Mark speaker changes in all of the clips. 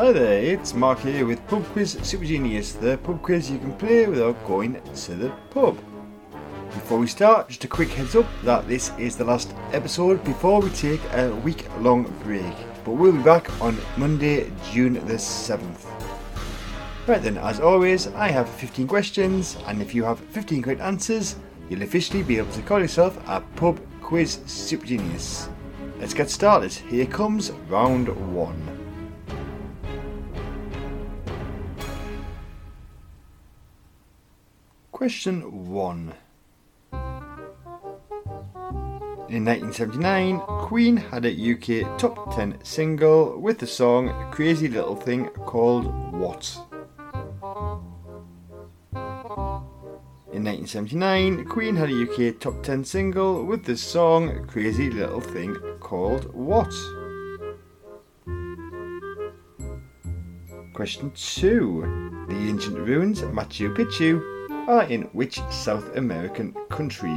Speaker 1: Hi there, it's Mark here with Pub Quiz Super Genius, the pub quiz you can play without going to the pub. Before we start, just a quick heads up that this is the last episode before we take a week long break, but we'll be back on Monday, June the 7th. Right then, as always, I have 15 questions, and if you have 15 correct answers, you'll officially be able to call yourself a Pub Quiz Super Genius. Let's get started. Here comes round one. Question 1. In 1979, Queen had a UK top 10 single with the song Crazy Little Thing called What? In 1979, Queen had a UK top 10 single with the song Crazy Little Thing called What? Question 2. The ancient ruins Machu Picchu are in which South American country?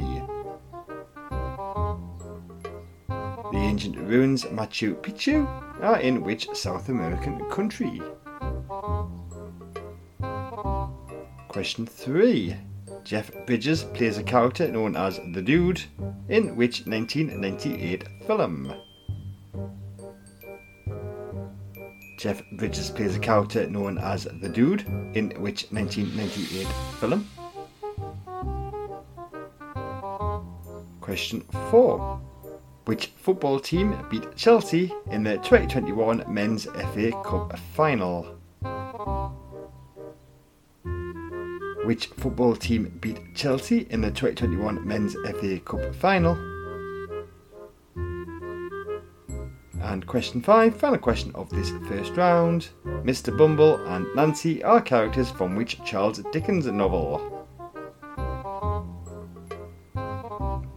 Speaker 1: The ancient ruins Machu Picchu are in which South American country? Question 3. Jeff Bridges plays a character known as the Dude in which 1998 film? Jeff Bridges plays a character known as the Dude in which 1998 film? Question 4. Which football team beat Chelsea in the 2021 Men's FA Cup final? Which football team beat Chelsea in the 2021 Men's FA Cup final? And question 5, final question of this first round. Mr. Bumble and Nancy are characters from which Charles Dickens novel?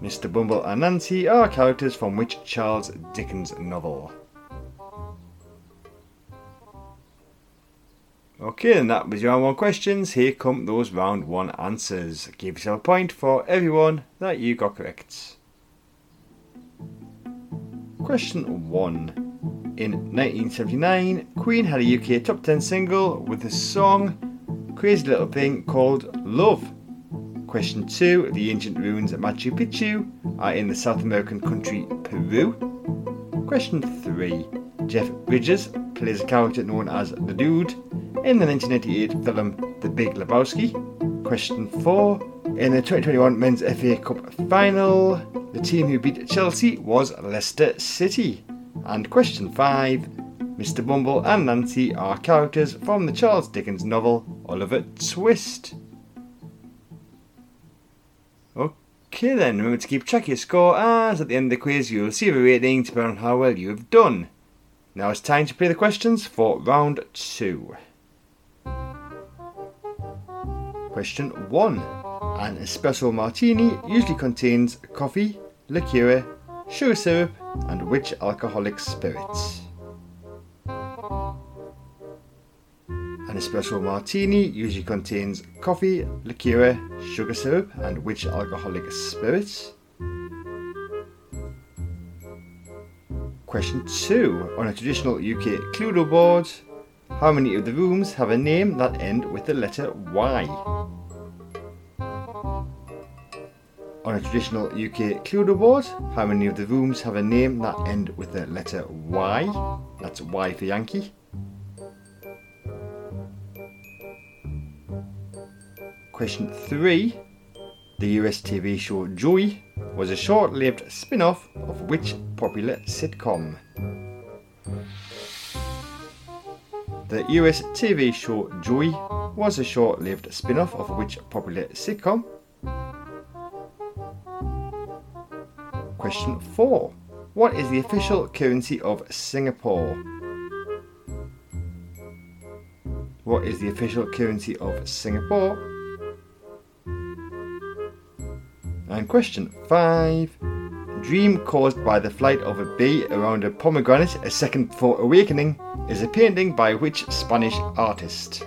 Speaker 1: Mr. Bumble and Nancy are characters from which Charles Dickens novel? Okay, and that was your round one questions. Here come those round one answers. Give yourself a point for everyone that you got correct. Question one. In 1979, Queen had a UK top 10 single with the song Crazy Little Thing called Love. Question 2. The ancient ruins at Machu Picchu are in the South American country Peru. Question 3. Jeff Bridges plays a character known as the Dude in the 1998 film The Big Lebowski. Question 4. In the 2021 Men's FA Cup final, the team who beat Chelsea was Leicester City. And question 5. Mr. Bumble and Nancy are characters from the Charles Dickens novel Oliver Twist. Okay then, remember to keep track of your score as at the end of the quiz you'll see a rating to on how well you have done. Now it's time to play the questions for round two. Question 1. An espresso martini usually contains coffee, liqueur, sugar syrup, and which alcoholic spirits? An espresso martini usually contains coffee, liqueur, sugar syrup, and which alcoholic spirits? Question 2. On a traditional UK Cluedo board, how many of the rooms have a name that end with the letter Y? On a traditional UK Cluedo board, how many of the rooms have a name that end with the letter Y? That's Y for Yankee. Question 3. The US TV show Joey was a short lived spin off of which popular sitcom? The US TV show Joey was a short lived spin off of which popular sitcom? Question 4. What is the official currency of Singapore? What is the official currency of Singapore? And question five. Dream caused by the flight of a bee around a pomegranate a second before awakening is a painting by which Spanish artist?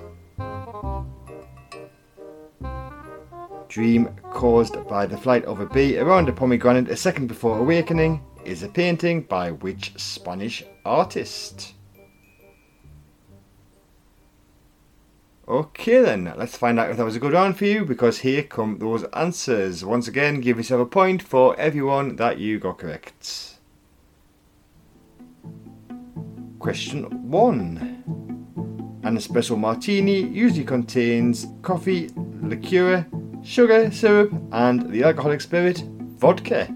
Speaker 1: Dream caused by the flight of a bee around a pomegranate a second before awakening is a painting by which Spanish artist? Okay then, let's find out if that was a good round for you because here come those answers. Once again, give yourself a point for everyone that you got correct. Question 1. An espresso martini usually contains coffee, liqueur, sugar, syrup, and the alcoholic spirit, vodka.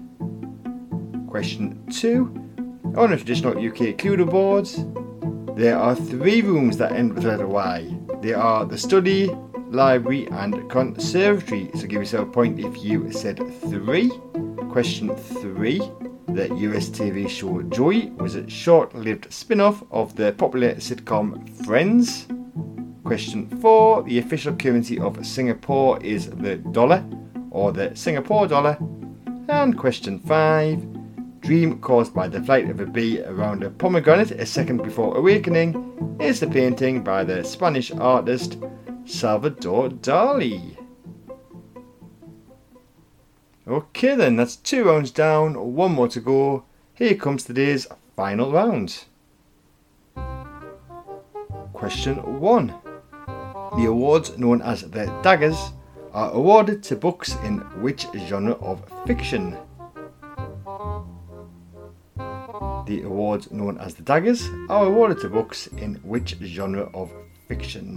Speaker 1: Question 2. On a traditional UK Cluedo board, there are three rooms that end with the letter Y. They are the study, library, and conservatory. So give yourself a point if you said three. Question three. The US TV show Joey was a short lived spin off of the popular sitcom Friends. Question four. The official currency of Singapore is the dollar or the Singapore dollar. And question five. Dream caused by the flight of a bee around a pomegranate a second before awakening is the painting by the Spanish artist Salvador Dali. Okay, then, that's two rounds down, one more to go. Here comes today's final round. Question 1. The awards known as the Daggers are awarded to books in which genre of fiction? The awards known as the Daggers are awarded to books in which genre of fiction?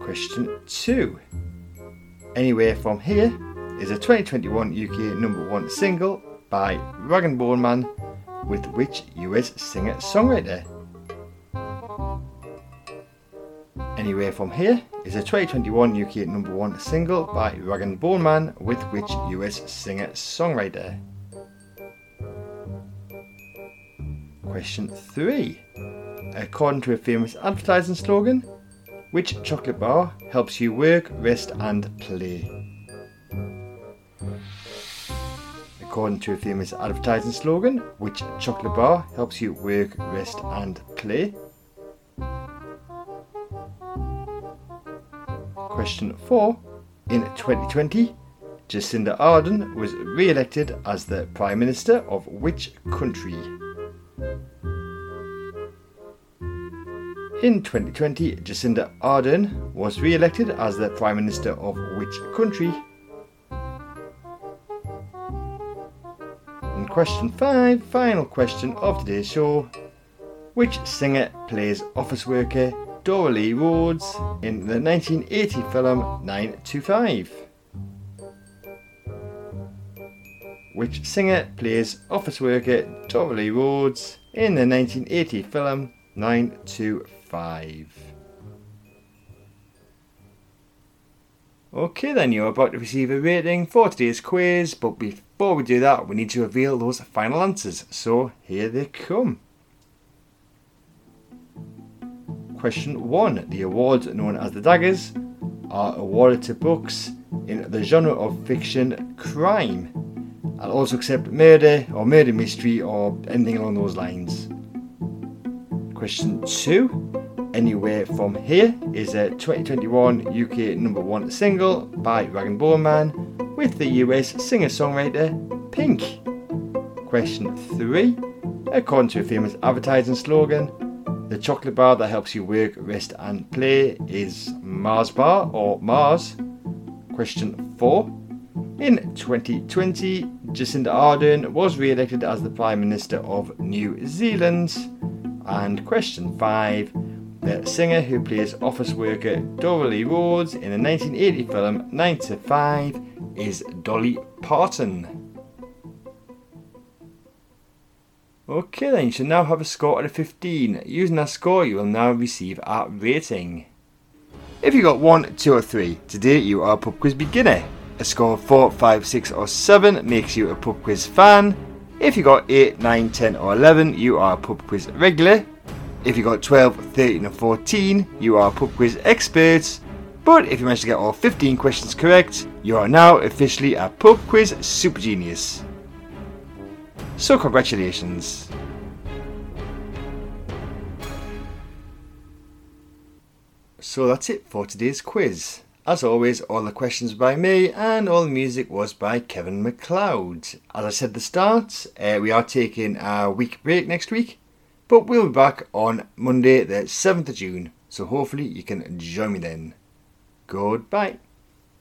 Speaker 1: Question 2. Anywhere From Here is a 2021 UK number one single by Rag and Bone Man with which US singer songwriter? Anywhere From Here is a 2021 UK number one single by Rag Bone Man with which US singer songwriter? Question 3. According to a famous advertising slogan, which chocolate bar helps you work, rest, and play? According to a famous advertising slogan, which chocolate bar helps you work, rest, and play? Question 4. In 2020, Jacinda Ardern was re elected as the Prime Minister of which country? In 2020, Jacinda Ardern was re elected as the Prime Minister of which country? And question 5, final question of today's show. Which singer plays office worker Doralee Rhodes in the 1980 film 9 to 5? Which singer plays office worker Doralee Rhodes in the 1980 film 9 to 5. Okay, then you're about to receive a rating for today's quiz, but before we do that, we need to reveal those final answers. So here they come. Question 1 The awards known as the Daggers are awarded to books in the genre of fiction crime. I'll also accept murder or murder mystery or anything along those lines. Question 2 Anywhere From Here is a 2021 UK number one single by Rag and Bone Man with the US singer songwriter Pink. Question 3 According to a famous advertising slogan, the chocolate bar that helps you work, rest, and play is Mars Bar or Mars. Question 4 In 2020, Jacinda Ardern was re elected as the Prime Minister of New Zealand. And question five the singer who plays office worker Doralee Rhodes in the 1980 film 9 to 5 is Dolly Parton. Okay, then you should now have a score out of 15. Using that score, you will now receive a rating. If you got 1, 2, or 3, today you are a pub quiz beginner. A score of 4, 5, 6, or 7 makes you a pub quiz fan, if you got 8, 9, 10 or 11, you are a pub quiz regular. If you got 12, 13 or 14, you are a pub quiz expert. But if you manage to get all 15 questions correct, you are now officially a pub quiz super genius. So congratulations. So that's it for today's quiz. As always, all the questions by me and all the music was by Kevin MacLeod. As I said at the start, uh, we are taking a week break next week. But we'll be back on Monday, the 7th of June, so hopefully you can join me then. Goodbye.